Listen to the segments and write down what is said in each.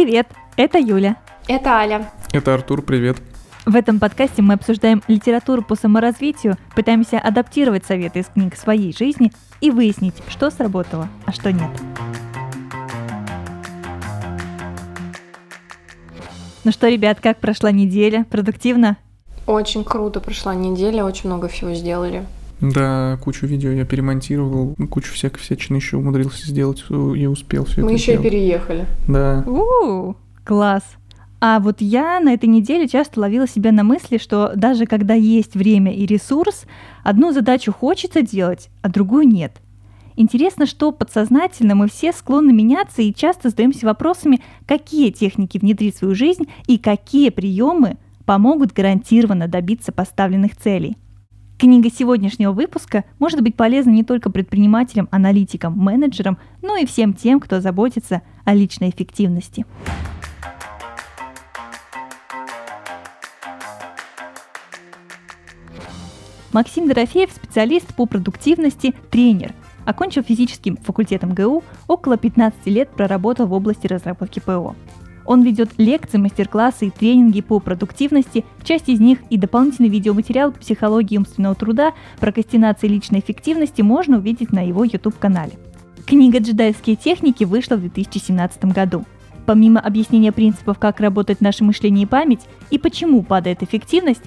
Привет, это Юля. Это Аля. Это Артур, привет. В этом подкасте мы обсуждаем литературу по саморазвитию, пытаемся адаптировать советы из книг своей жизни и выяснить, что сработало, а что нет. Ну что, ребят, как прошла неделя? Продуктивно? Очень круто прошла неделя, очень много всего сделали. Да, кучу видео я перемонтировал, кучу всякой всячины еще умудрился сделать и успел все Мы это еще сделать. и переехали. Да. У, класс. А вот я на этой неделе часто ловила себя на мысли, что даже когда есть время и ресурс, одну задачу хочется делать, а другую нет. Интересно, что подсознательно мы все склонны меняться и часто задаемся вопросами, какие техники внедрить в свою жизнь и какие приемы помогут гарантированно добиться поставленных целей. Книга сегодняшнего выпуска может быть полезна не только предпринимателям, аналитикам, менеджерам, но и всем тем, кто заботится о личной эффективности. Максим Дорофеев – специалист по продуктивности, тренер. Окончив физическим факультетом ГУ, около 15 лет проработал в области разработки ПО. Он ведет лекции, мастер-классы и тренинги по продуктивности, часть из них и дополнительный видеоматериал по психологии умственного труда, прокрастинации личной эффективности можно увидеть на его YouTube-канале. Книга «Джедайские техники» вышла в 2017 году. Помимо объяснения принципов, как работает наше мышление и память, и почему падает эффективность,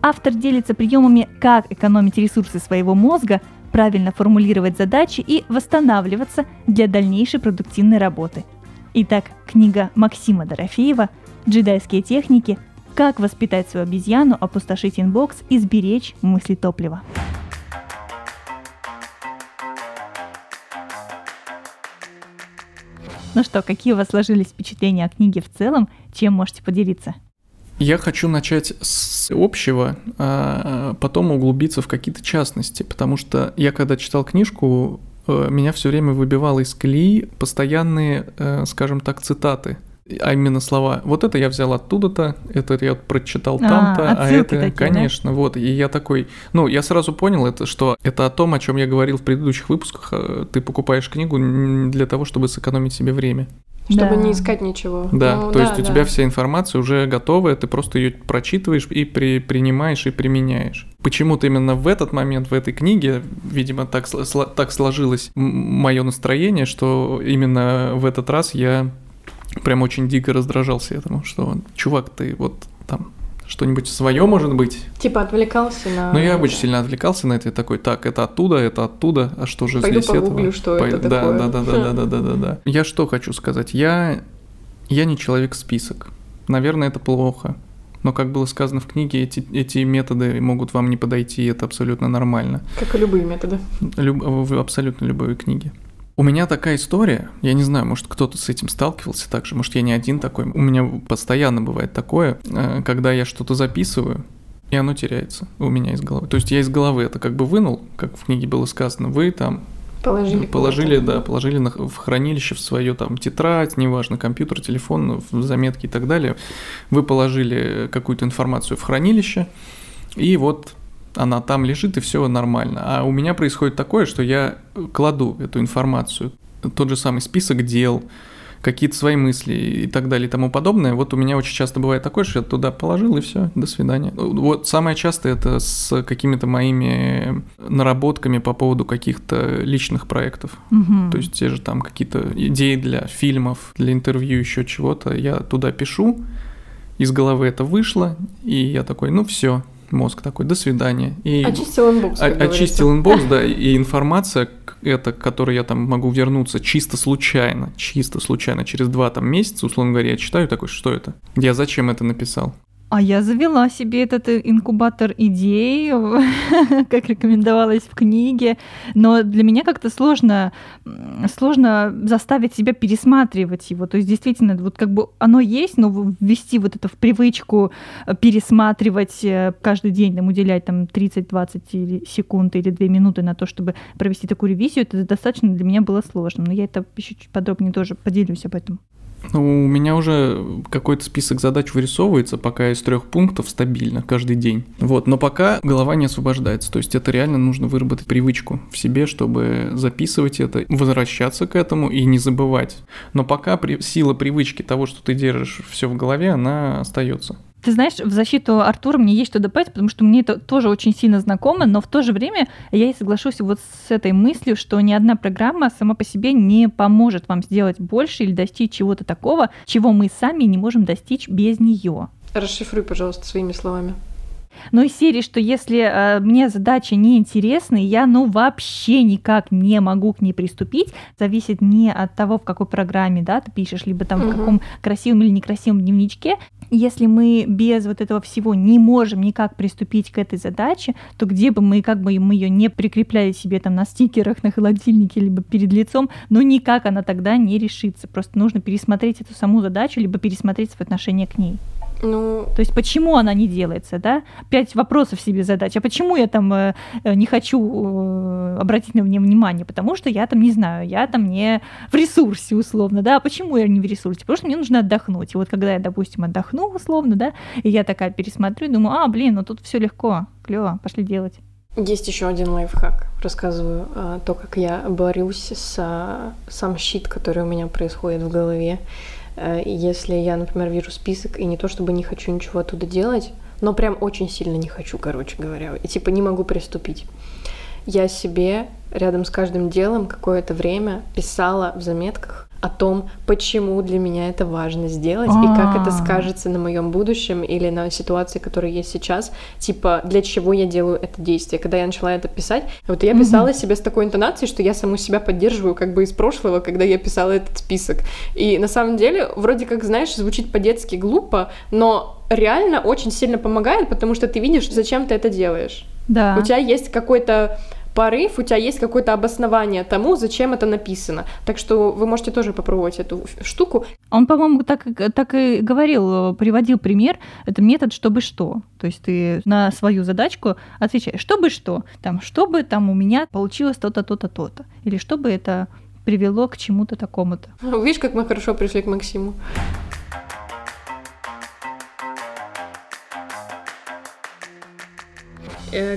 автор делится приемами, как экономить ресурсы своего мозга, правильно формулировать задачи и восстанавливаться для дальнейшей продуктивной работы. Итак, книга Максима Дорофеева «Джедайские техники. Как воспитать свою обезьяну, опустошить inbox и сберечь мыслетопливо». Ну что, какие у вас сложились впечатления о книге в целом? Чем можете поделиться? Я хочу начать с общего, а потом углубиться в какие-то частности, потому что я когда читал книжку, меня все время выбивало из колеи постоянные, э, скажем так, цитаты. А именно слова. Вот это я взял оттуда-то, это я прочитал там-то, а, а это, такие, конечно, да? вот. И я такой, ну, я сразу понял это, что это о том, о чем я говорил в предыдущих выпусках. э, Ты покупаешь книгу для того, чтобы сэкономить себе время. Чтобы Да. не искать ничего. Да, Ну, то есть да, у да. тебя вся информация уже готовая, ты просто ее прочитываешь и при, принимаешь и применяешь. Почему-то именно в этот момент, в этой книге, видимо, так, сло- так сложилось мое настроение, что именно в этот раз я прям очень дико раздражался этому, что, чувак, ты вот там что-нибудь свое может быть. Типа отвлекался на... Но я очень сильно отвлекался на это и такой, так, это оттуда, это оттуда, а что же Пойду здесь этого? погуглю, что это да, такое. Да, да, да, да, да, да, да, да. Я что хочу сказать? Я, я не человек-список. Наверное, это плохо. Но, как было сказано в книге, эти, эти методы могут вам не подойти, и это абсолютно нормально. Как и любые методы. Люб- в абсолютно любой книге. У меня такая история, я не знаю, может кто-то с этим сталкивался также, может я не один такой. У меня постоянно бывает такое, э, когда я что-то записываю, и оно теряется у меня из головы. То есть я из головы это как бы вынул, как в книге было сказано, вы там Положили. положили, да, положили на- в хранилище в свое там тетрадь, неважно, компьютер, телефон, в заметки и так далее. Вы положили какую-то информацию в хранилище, и вот она там лежит, и все нормально. А у меня происходит такое, что я кладу эту информацию, тот же самый список дел, какие-то свои мысли и так далее и тому подобное. Вот у меня очень часто бывает такое, что я туда положил и все, до свидания. Вот самое часто это с какими-то моими наработками по поводу каких-то личных проектов. Мгм. То есть те же там какие-то идеи для фильмов, для интервью, еще чего-то. Я туда пишу, из головы это вышло, и я такой, ну все, мозг такой, до свидания. И Очистил inbox, о- очистил inbox, да, и информация, это, к которой я там могу вернуться чисто случайно, чисто случайно, через два там месяца, условно говоря, я читаю такой, что это? Я зачем это написал? А я завела себе этот э, инкубатор идей, как рекомендовалось в книге, но для меня как-то сложно, сложно заставить себя пересматривать его. То есть действительно, вот как бы оно есть, но ввести вот это в привычку э, пересматривать э, каждый день, там, уделять там 30-20 или секунд или 2 минуты на то, чтобы провести такую ревизию, это достаточно для меня было сложно. Но я это еще чуть подробнее тоже поделюсь об этом. Ну, у меня уже какой-то список задач вырисовывается, пока из трех пунктов стабильно каждый день. Вот, но пока голова не освобождается. То есть это реально нужно выработать привычку в себе, чтобы записывать это, возвращаться к этому и не забывать. Но пока при... сила привычки того, что ты держишь все в голове, она остается. Ты знаешь, в защиту Артура мне есть что добавить, потому что мне это тоже очень сильно знакомо, но в то же время я и соглашусь вот с этой мыслью, что ни одна программа сама по себе не поможет вам сделать больше или достичь чего-то такого, чего мы сами не можем достичь без нее. Расшифруй, пожалуйста, своими словами. Ну, из серии, что если э, мне задача не интересна, я, ну, вообще никак не могу к ней приступить, зависит не от того, в какой программе, да, ты пишешь, либо там угу. в каком красивом или некрасивом дневничке. Если мы без вот этого всего не можем никак приступить к этой задаче, то где бы мы, как бы мы ее не прикрепляли себе там на стикерах, на холодильнике, либо перед лицом, ну, никак она тогда не решится. Просто нужно пересмотреть эту саму задачу, либо пересмотреть свое отношение к ней. Ну... То есть почему она не делается, да? Пять вопросов себе задать. А почему я там э, э не хочу э, обратить на меня внимание? Потому что я там не знаю, я там не в ресурсе условно, да? А почему я не в ресурсе? Потому что мне нужно отдохнуть. И вот когда я, допустим, отдохну условно, да, и я такая пересмотрю, думаю, а, блин, ну тут все легко, клево, пошли делать. Есть еще один лайфхак. Рассказываю а, то, как я борюсь с а, сам щит, который у меня происходит в голове. Э, если я, например, вижу список и не то чтобы не хочу ничего оттуда делать, но прям очень сильно не хочу, короче говоря, и типа не могу приступить. Я себе рядом с каждым делом какое-то время писала в заметках о том, почему для меня это важно сделать А-а-а. и как это а. скажется на моем будущем или на ситуации, которая есть сейчас, типа для чего я делаю это действие. Когда я начала это писать, вот я писала mm-hmm. себе с такой интонацией, что я саму себя поддерживаю как бы из прошлого, когда я писала этот список. И на самом деле, вроде как, знаешь, звучит по-детски глупо, но реально очень сильно помогает, потому что ты видишь, зачем ты это делаешь. Да. У тебя есть какой-то порыв, у тебя есть какое-то обоснование тому, зачем это написано. Так что вы можете тоже попробовать эту штуку. Он, по-моему, так, так и говорил, приводил пример. Это метод «чтобы что». То есть ты на свою задачку отвечаешь «чтобы что». Там «чтобы там у меня получилось то-то, то-то, то-то». Или «чтобы это привело к чему-то такому-то». Видишь, как мы хорошо пришли к Максиму.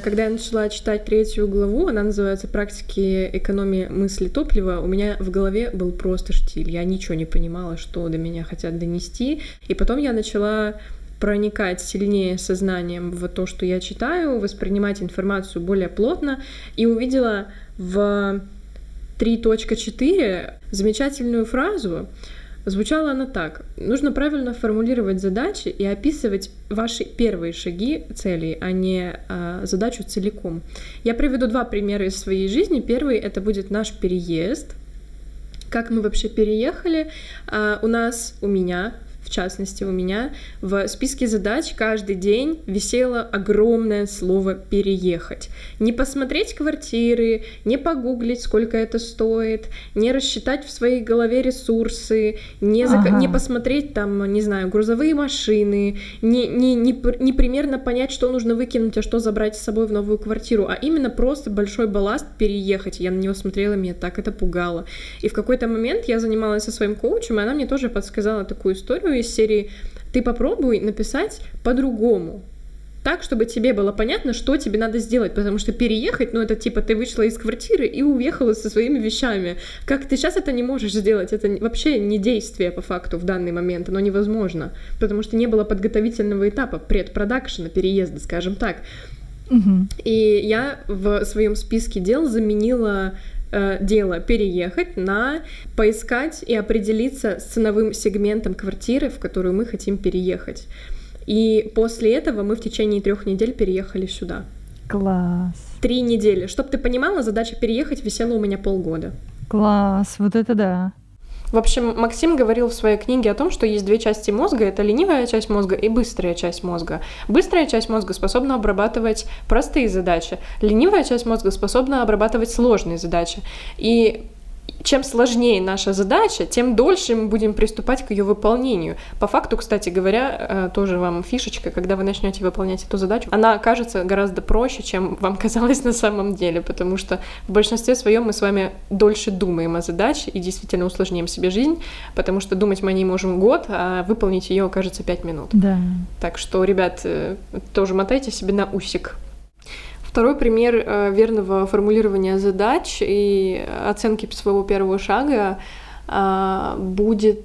Когда я начала читать третью главу, она называется «Практики экономии мысли топлива», у меня в голове был просто штиль. Я ничего не понимала, что до меня хотят донести. И потом я начала проникать сильнее сознанием в то, что я читаю, воспринимать информацию более плотно, и увидела в 3.4 замечательную фразу, Звучала она так. Нужно правильно формулировать задачи и описывать ваши первые шаги цели, а не а, задачу целиком. Я приведу два примера из своей жизни. Первый это будет наш переезд. Как мы вообще переехали? А, у нас, у меня в частности у меня, в списке задач каждый день висело огромное слово «переехать». Не посмотреть квартиры, не погуглить, сколько это стоит, не рассчитать в своей голове ресурсы, не, зак... ага. не посмотреть там, не знаю, грузовые машины, не, не, не, не примерно понять, что нужно выкинуть, а что забрать с собой в новую квартиру, а именно просто большой балласт переехать. Я на него смотрела, меня так это пугало. И в какой-то момент я занималась со своим коучем, и она мне тоже подсказала такую историю, из серии «Ты попробуй написать по-другому, так, чтобы тебе было понятно, что тебе надо сделать, потому что переехать, ну, это типа ты вышла из квартиры и уехала со своими вещами. Как ты сейчас это не можешь сделать? Это вообще не действие по факту в данный момент, оно невозможно, потому что не было подготовительного этапа, предпродакшена, переезда, скажем так. Угу. И я в своем списке дел заменила э, дело переехать на поискать и определиться с ценовым сегментом квартиры, в которую мы хотим переехать. И после этого мы в течение трех недель переехали сюда. Класс. Три недели. Чтоб ты понимала, задача переехать висела у меня полгода. Класс, вот это да. В общем, Максим говорил в своей книге о том, что есть две части мозга. Это ленивая часть мозга и быстрая часть мозга. Быстрая часть мозга способна обрабатывать простые задачи. Ленивая часть мозга способна обрабатывать сложные задачи. И чем сложнее наша задача, тем дольше мы будем приступать к ее выполнению. По факту, кстати говоря, э, тоже вам фишечка, когда вы начнете выполнять эту задачу, она окажется гораздо проще, чем вам казалось на самом деле, потому что в большинстве своем мы с вами дольше думаем о задаче и действительно усложняем себе жизнь, потому что думать мы о ней можем год, а выполнить ее окажется пять минут. Да. Так что, ребят, э, тоже мотайте себе на усик. Второй пример э, верного формулирования задач и оценки своего первого шага э, будет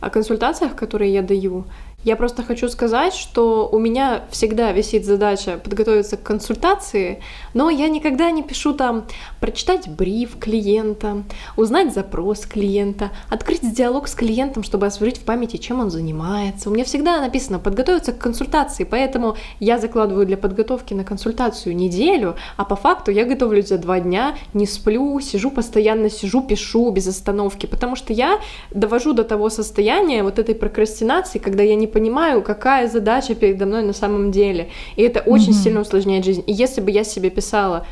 о консультациях, которые я даю. Я просто хочу сказать, что у меня всегда висит задача подготовиться к консультации, но я никогда не пишу там прочитать бриф клиента, узнать запрос клиента, открыть диалог с клиентом, чтобы освежить в памяти, чем он занимается. У меня всегда написано подготовиться к консультации, поэтому я закладываю для подготовки на консультацию неделю, а по факту я готовлюсь за два дня, не сплю, сижу постоянно, сижу, пишу без остановки, потому что я довожу до того состояния вот этой прокрастинации, когда я не понимаю, какая задача передо мной на самом деле. И это очень mm-hmm. сильно усложняет жизнь. И если бы я себе писала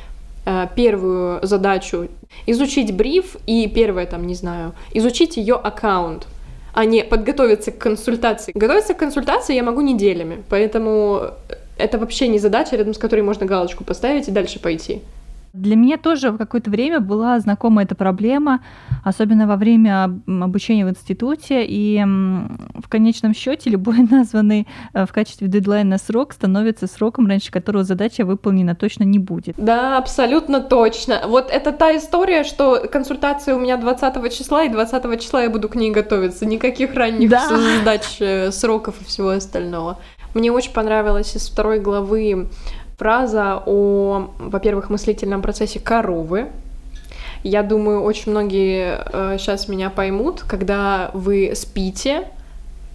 э, первую задачу изучить бриф и первое там, не знаю, изучить ее аккаунт, а не подготовиться к консультации. Готовиться к консультации я могу неделями, поэтому это вообще не задача, рядом с которой можно галочку поставить и дальше пойти. Для меня тоже в какое-то время была знакома эта проблема, особенно во время обучения в институте. И в конечном счете любой названный э, в качестве дедлайна срок становится сроком, раньше которого задача выполнена точно не будет. Да, абсолютно точно. Вот это та история, что консультация у меня 20 числа, и 20 числа я буду к ней готовиться. Никаких ранних да. задач, э, сроков и всего остального. Мне очень понравилось из второй главы фраза о, во-первых, мыслительном процессе коровы. Я думаю, очень многие э, сейчас меня поймут, когда вы спите,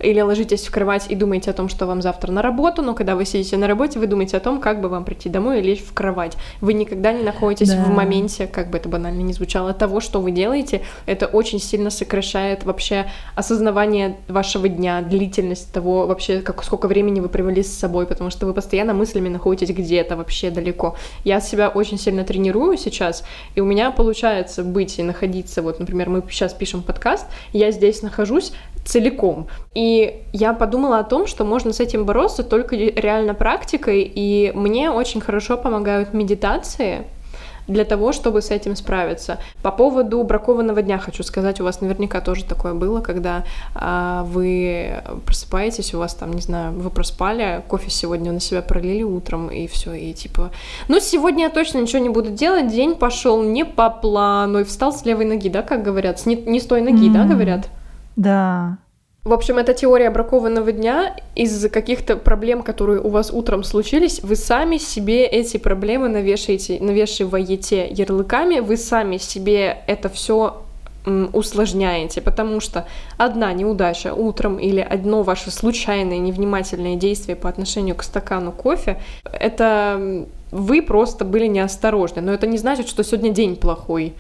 или ложитесь в кровать и думаете о том, что вам завтра на работу, но когда вы сидите на работе, вы думаете о том, как бы вам прийти домой и лечь в кровать. Вы никогда не находитесь да. в моменте, как бы это банально не звучало, того, что вы делаете. Это очень сильно сокращает вообще осознавание вашего дня, длительность того вообще, как, сколько времени вы провели с собой, потому что вы постоянно мыслями находитесь где-то вообще далеко. Я себя очень сильно тренирую сейчас, и у меня получается быть и находиться, вот, например, мы сейчас пишем подкаст, я здесь нахожусь, целиком. И я подумала о том, что можно с этим бороться только реально практикой, и мне очень хорошо помогают медитации, для того, чтобы с этим справиться. По поводу бракованного дня хочу сказать, у вас наверняка тоже такое было, когда а, вы просыпаетесь, у вас там, не знаю, вы проспали, кофе сегодня на себя пролили утром, и все, и типа, ну, сегодня я точно ничего не буду делать, день пошел не по плану, и встал с левой ноги, да, как говорят, с не, не с той ноги, mm-hmm. да, говорят? Да. В общем, это теория бракованного дня. Из-за каких-то проблем, которые у вас утром случились, вы сами себе эти проблемы навешаете, навешиваете ярлыками, вы сами себе это все усложняете, потому что одна неудача утром или одно ваше случайное невнимательное действие по отношению к стакану кофе, это вы просто были неосторожны. Но это не значит, что сегодня день плохой.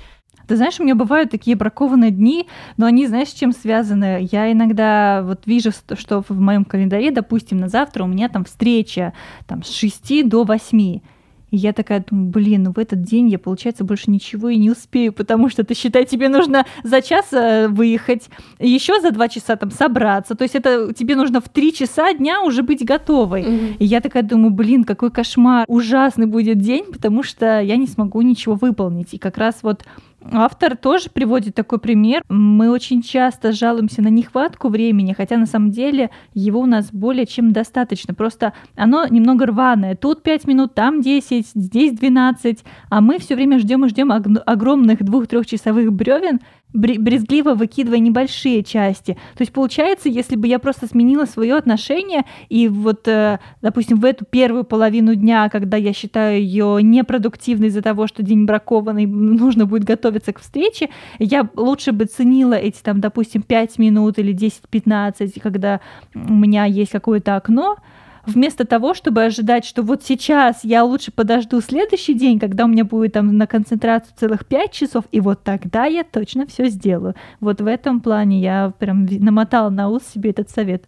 Ты знаешь, у меня бывают такие бракованные дни, но они, знаешь, с чем связаны? Я иногда вот вижу, что в моем календаре, допустим, на завтра у меня там встреча там, с 6 до 8. И я такая думаю, блин, ну в этот день я, получается, больше ничего и не успею, потому что ты считай, тебе нужно за час э, выехать, еще за два часа там собраться. То есть это тебе нужно в три часа дня уже быть готовой. Mm-hmm. И я такая думаю, блин, какой кошмар, ужасный будет день, потому что я не смогу ничего выполнить. И как раз вот Автор тоже приводит такой пример. Мы очень часто жалуемся на нехватку времени, хотя на самом деле его у нас более чем достаточно. Просто оно немного рваное. Тут 5 минут, там 10, здесь 12, а мы все время ждем и ждем огромных двух-трехчасовых бревен, брезгливо выкидывая небольшие части. То есть получается, если бы я просто сменила свое отношение, и вот, э, допустим, в эту первую половину дня, когда я считаю ее непродуктивной из-за того, что день бракованный, нужно будет готовиться к встрече, я лучше бы ценила эти, там, допустим, 5 минут или 10-15, когда у меня есть какое-то окно, вместо того, чтобы ожидать, что вот сейчас я лучше подожду следующий день, когда у меня будет там на концентрацию целых 5 часов, и вот тогда я точно все сделаю. Вот в этом плане я прям намотала на ус себе этот совет.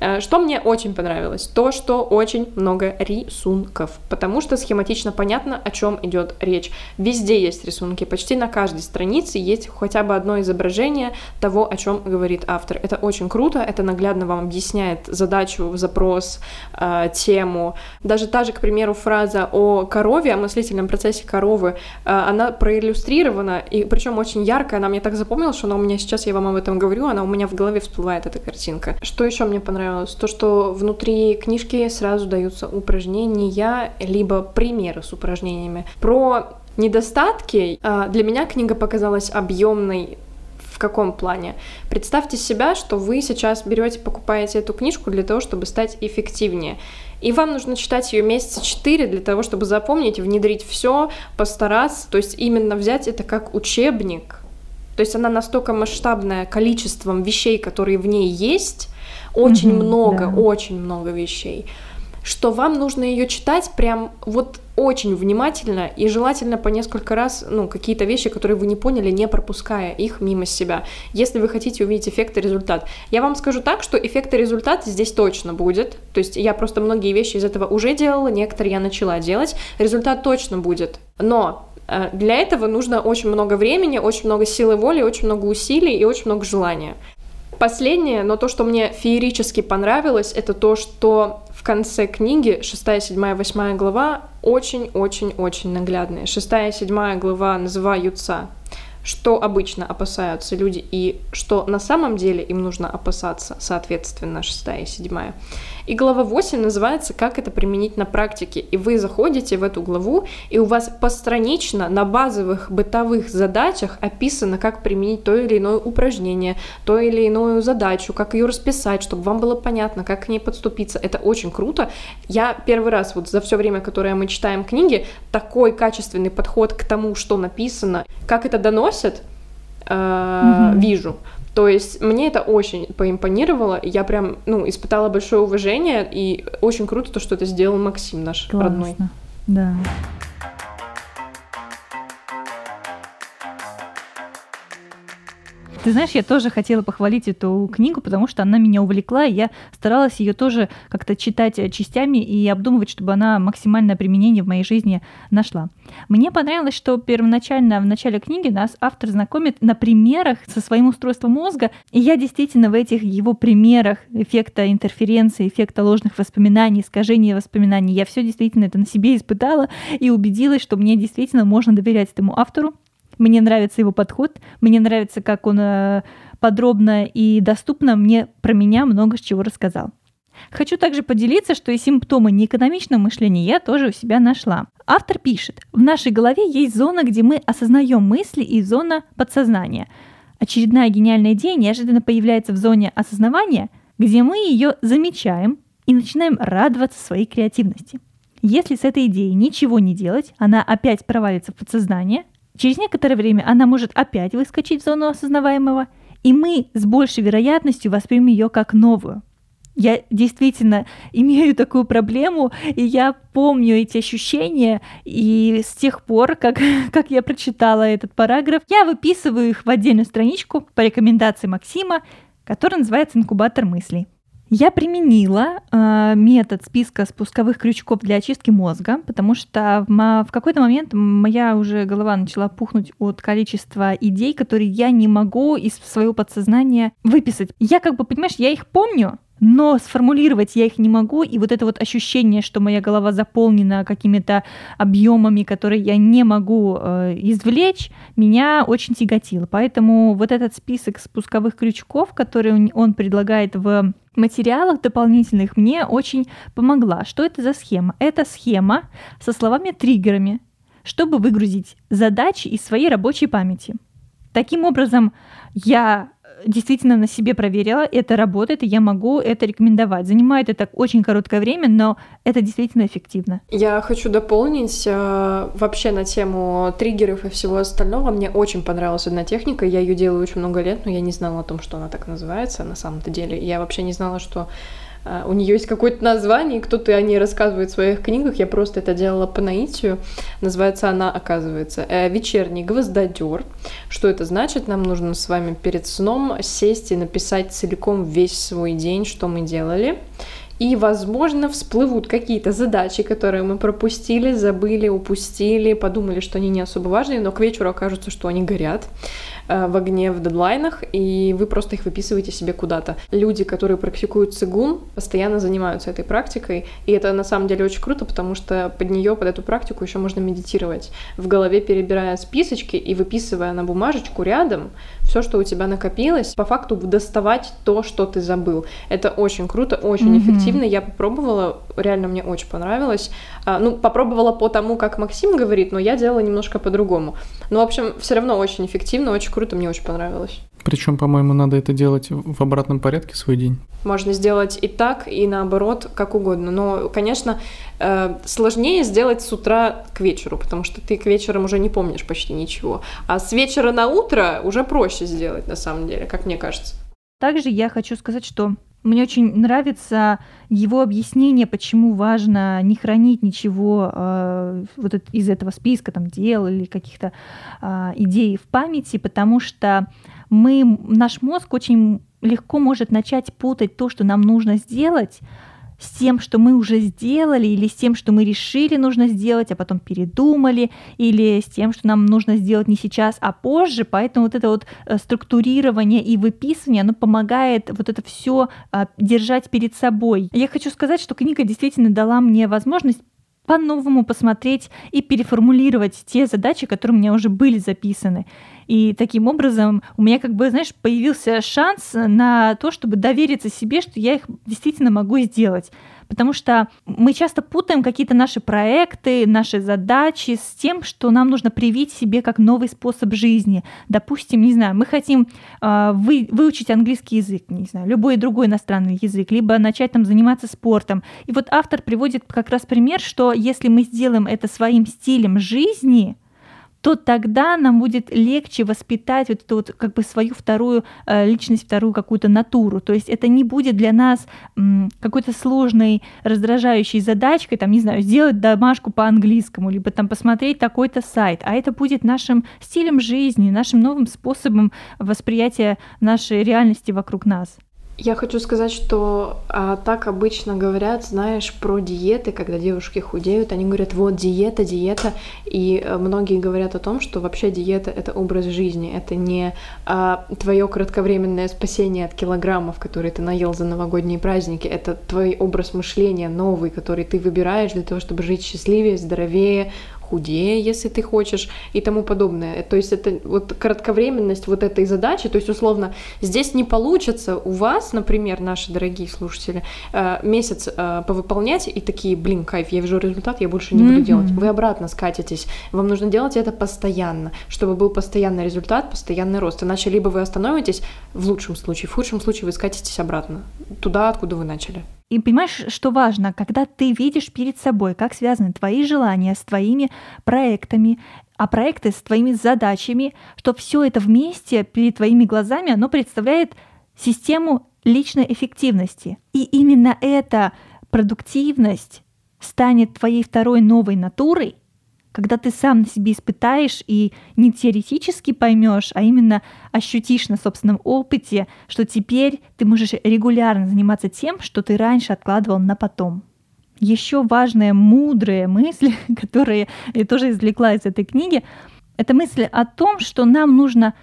Э, что мне очень понравилось? То, что очень много рисунков, потому что схематично понятно, о чем идет речь. Везде есть рисунки, почти на каждой странице есть хотя бы одно изображение того, о чем говорит автор. Это очень круто, это наглядно вам объясняет задачу, запрос, э, тему. Даже та же, к примеру, фраза о корове, о мыслительном процессе коровы, э, она проиллюстрирована, и причем очень яркая, она мне так запомнилась, что она у меня сейчас, я вам об этом говорю, она у меня в голове всплывает, эта картинка. Что еще мне понравилось? То, что внутри книжки сразу даются упражнения, либо примеры с упражнениями. Про недостатки э, для меня книга показалась объемной в каком плане? Представьте себя, что вы сейчас берете, покупаете эту книжку для того, чтобы стать эффективнее. И вам нужно читать ее месяца четыре для того, чтобы запомнить, внедрить все, постараться, то есть именно взять это как учебник. То есть она настолько масштабная количеством вещей, которые в ней есть, очень mm-hmm, много, да. очень много вещей, что вам нужно ее читать прям вот очень внимательно и желательно по несколько раз, ну, какие-то вещи, которые вы не поняли, не пропуская их мимо себя, если вы хотите увидеть эффект и результат. Я вам скажу так, что эффект и результат здесь точно будет, то есть я просто многие вещи из этого уже делала, некоторые я начала делать, результат точно будет, но э, для этого нужно очень много времени, очень много силы воли, очень много усилий и очень много желания. Последнее, но то, что мне феерически понравилось, это то, что в конце книги, 6, 7, 8 глава, очень-очень-очень наглядные. 6 и 7 глава называются что обычно опасаются люди и что на самом деле им нужно опасаться, соответственно, 6 и 7. И глава 8 называется «Как это применить на практике». И вы заходите в эту главу, и у вас постранично на базовых бытовых задачах описано, как применить то или иное упражнение, то или иную задачу, как ее расписать, чтобы вам было понятно, как к ней подступиться. Это очень круто. Я первый раз вот за все время, которое мы читаем книги, такой качественный подход к тому, что написано, как это доносят, э, mm-hmm. вижу. То есть мне это очень поимпонировало, я прям, ну, испытала большое уважение, и очень круто то, что это сделал Максим наш Классно. родной. Да. Ты знаешь, я тоже хотела похвалить эту книгу, потому что она меня увлекла, и я старалась ее тоже как-то читать э, частями и обдумывать, чтобы она максимальное применение в моей жизни нашла. Мне понравилось, что первоначально в начале книги нас автор знакомит на примерах со своим устройством мозга, и я действительно в этих его примерах эффекта интерференции, эффекта ложных воспоминаний, искажения воспоминаний, я все действительно это на себе испытала и убедилась, что мне действительно можно доверять этому автору, мне нравится его подход, мне нравится, как он э, подробно и доступно мне про меня много чего рассказал. Хочу также поделиться, что и симптомы неэкономичного мышления я тоже у себя нашла. Автор пишет, в нашей голове есть зона, где мы осознаем мысли и зона подсознания. Очередная гениальная идея неожиданно появляется в зоне осознавания, где мы ее замечаем и начинаем радоваться своей креативности. Если с этой идеей ничего не делать, она опять провалится в подсознание, Через некоторое время она может опять выскочить в зону осознаваемого, и мы с большей вероятностью воспримем ее как новую. Я действительно имею такую проблему, и я помню эти ощущения, и с тех пор, как, как я прочитала этот параграф, я выписываю их в отдельную страничку по рекомендации Максима, которая называется «Инкубатор мыслей». Я применила э, метод списка спусковых крючков для очистки мозга, потому что в, в какой-то момент моя уже голова начала пухнуть от количества идей, которые я не могу из своего подсознания выписать. Я как бы, понимаешь, я их помню, но сформулировать я их не могу, и вот это вот ощущение, что моя голова заполнена какими-то объемами, которые я не могу э, извлечь, меня очень тяготило. Поэтому вот этот список спусковых крючков, который он, предлагает в материалах дополнительных, мне очень помогла. Что это за схема? Это схема со словами-триггерами, чтобы выгрузить задачи из своей рабочей памяти. Таким образом, я действительно на себе проверила, это работает, и я могу это рекомендовать. Занимает это очень короткое время, но это действительно эффективно. Я хочу дополнить э, вообще на тему триггеров и всего остального. Мне очень понравилась одна техника, я ее делаю очень много лет, но я не знала о том, что она так называется на самом-то деле. Я вообще не знала, что у нее есть какое-то название, кто-то о ней рассказывает в своих книгах, я просто это делала по наитию. Называется она, оказывается, э, «Вечерний гвоздодер». Что это значит? Нам нужно с вами перед сном сесть и написать целиком весь свой день, что мы делали. И, возможно, всплывут какие-то задачи, которые мы пропустили, забыли, упустили, подумали, что они не особо важные, но к вечеру окажется, что они горят. Э, в огне в дедлайнах, и вы просто их выписываете себе куда-то. Люди, которые практикуют цигун, постоянно занимаются этой практикой, и это на самом деле очень круто, потому что под нее, под эту практику еще можно медитировать, в голове перебирая списочки и выписывая на бумажечку рядом все, что у тебя накопилось, по факту доставать то, что ты забыл. Это очень круто, очень mm-hmm. эффективно. Я попробовала, реально мне очень понравилось. А, ну, попробовала по тому, как Максим говорит, но я делала немножко по-другому. Но, в общем, все равно очень эффективно, очень круто, мне очень понравилось. Причем, по-моему, надо это делать в обратном порядке свой день. Можно сделать и так, и наоборот, как угодно. Но, конечно, э, сложнее сделать с утра к вечеру, потому что ты к вечерам уже не помнишь почти ничего. А с вечера на утро уже проще сделать, на самом деле, как мне кажется. Также я хочу сказать, что мне очень нравится его объяснение, почему важно не хранить ничего э, вот из этого списка там дел или каких-то э, идей в памяти, потому что мы, наш мозг очень легко может начать путать то, что нам нужно сделать, с тем, что мы уже сделали, или с тем, что мы решили нужно сделать, а потом передумали, или с тем, что нам нужно сделать не сейчас, а позже. Поэтому вот это вот э, структурирование и выписывание, оно помогает вот это все а, держать перед собой. Я хочу сказать, что книга действительно дала мне возможность по-новому посмотреть и переформулировать те задачи, которые у меня уже были записаны. И таким образом у меня как бы, знаешь, появился шанс на то, чтобы довериться себе, что я их действительно могу сделать. Потому что мы часто путаем какие-то наши проекты, наши задачи с тем, что нам нужно привить себе как новый способ жизни. Допустим, не знаю, мы хотим э, вы, выучить английский язык, не знаю, любой другой иностранный язык, либо начать там заниматься спортом. И вот автор приводит как раз пример, что если мы сделаем это своим стилем жизни, то тогда нам будет легче воспитать вот эту вот как бы свою вторую э, личность, вторую какую-то натуру. То есть это не будет для нас м, какой-то сложной, раздражающей задачкой, там, не знаю, сделать домашку по-английскому, либо там посмотреть такой-то сайт, а это будет нашим стилем жизни, нашим новым способом восприятия нашей реальности вокруг нас. Я хочу сказать, что а, так обычно говорят, знаешь, про диеты, когда девушки худеют, они говорят, вот диета, диета, и а, многие говорят о том, что вообще диета это образ жизни, это не а, твое кратковременное спасение от килограммов, которые ты наел за новогодние праздники, это твой образ мышления новый, который ты выбираешь для того, чтобы жить счастливее, здоровее, худее, если ты хочешь, и тому подобное. То есть это вот кратковременность вот этой задачи, то есть условно здесь не получится у вас, например, наши дорогие слушатели, э, месяц э, повыполнять и такие, блин, кайф, я вижу результат, я больше не mm-hmm. буду делать. Вы обратно скатитесь. Вам нужно делать это постоянно, чтобы был постоянный результат, постоянный рост. Иначе либо вы остановитесь в лучшем случае, в худшем случае вы скатитесь обратно, туда, откуда вы начали. И понимаешь, что важно, когда ты видишь перед собой, как связаны твои желания с твоими проектами, а проекты с твоими задачами, что все это вместе перед твоими глазами, оно представляет систему личной эффективности. И именно эта продуктивность станет твоей второй новой натурой, когда ты сам на себе испытаешь и не теоретически поймешь, а именно ощутишь на собственном опыте, что теперь ты можешь регулярно заниматься тем, что ты раньше откладывал на потом. Еще важная, мудрая мысль, которую я тоже извлекла из этой книги, это мысль о том, что нам нужно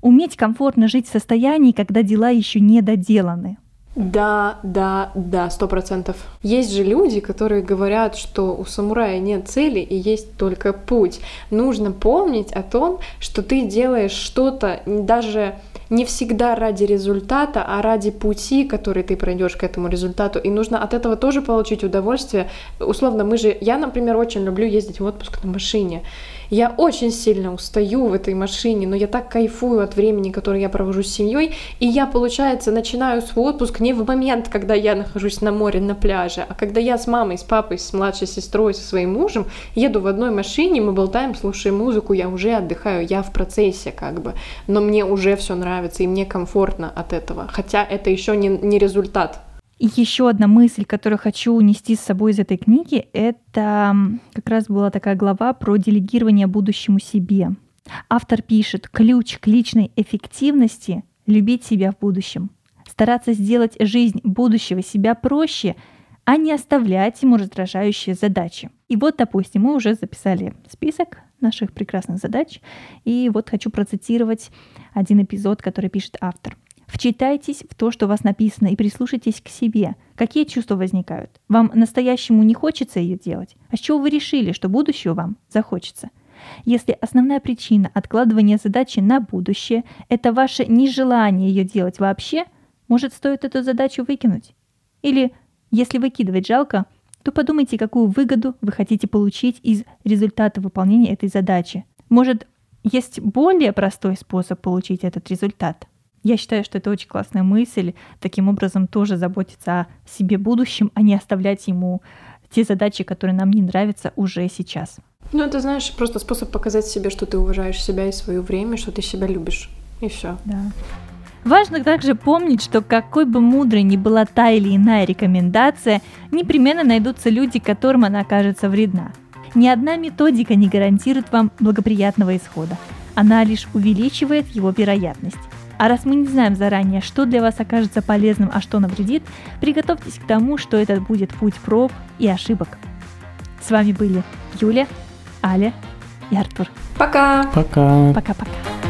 уметь комфортно жить в состоянии, когда дела еще не доделаны. Да, да, да, сто процентов. Есть же люди, которые говорят, что у самурая нет цели и есть только путь. Нужно помнить о том, что ты делаешь что-то даже не всегда ради результата, а ради пути, который ты пройдешь к этому результату. И нужно от этого тоже получить удовольствие. Условно, мы же, я, например, очень люблю ездить в отпуск на машине. Я очень сильно устаю в этой машине, но я так кайфую от времени, которое я провожу с семьей, и я, получается, начинаю свой отпуск не в момент, когда я нахожусь на море, на пляже, а когда я с мамой, с папой, с младшей сестрой, со своим мужем еду в одной машине, мы болтаем, слушаем музыку, я уже отдыхаю, я в процессе как бы, но мне уже все нравится, и мне комфортно от этого, хотя это еще не, не результат И еще одна мысль, которую хочу унести с собой из этой книги, это как раз была такая глава про делегирование будущему себе. Автор пишет, ключ к личной эффективности — любить себя в будущем. Стараться сделать жизнь будущего себя проще, а не оставлять ему раздражающие задачи. И вот, допустим, мы уже записали список наших прекрасных задач, и вот хочу процитировать один эпизод, который пишет автор — Вчитайтесь в то, что у вас написано, и прислушайтесь к себе. Какие чувства возникают? Вам настоящему не хочется ее делать? А с чего вы решили, что будущее вам захочется? Если основная причина откладывания задачи на будущее – это ваше нежелание ее делать вообще, может, стоит эту задачу выкинуть? Или, если выкидывать жалко, то подумайте, какую выгоду вы хотите получить из результата выполнения этой задачи. Может, есть более простой способ получить этот результат? Я считаю, что это очень классная мысль. Таким образом тоже заботиться о себе будущем, а не оставлять ему те задачи, которые нам не нравятся уже сейчас. Ну, это, знаешь, просто способ показать себе, что ты уважаешь себя и свое время, что ты себя любишь. И все. Да. Важно также помнить, что какой бы мудрой ни была та или иная рекомендация, непременно найдутся люди, которым она окажется вредна. Ни одна методика не гарантирует вам благоприятного исхода. Она лишь увеличивает его вероятность. А раз мы не знаем заранее, что для вас окажется полезным, а что навредит, приготовьтесь к тому, что этот будет путь проб и ошибок. С вами были Юля, Аля и Артур. Пока! Пока! Пока-пока.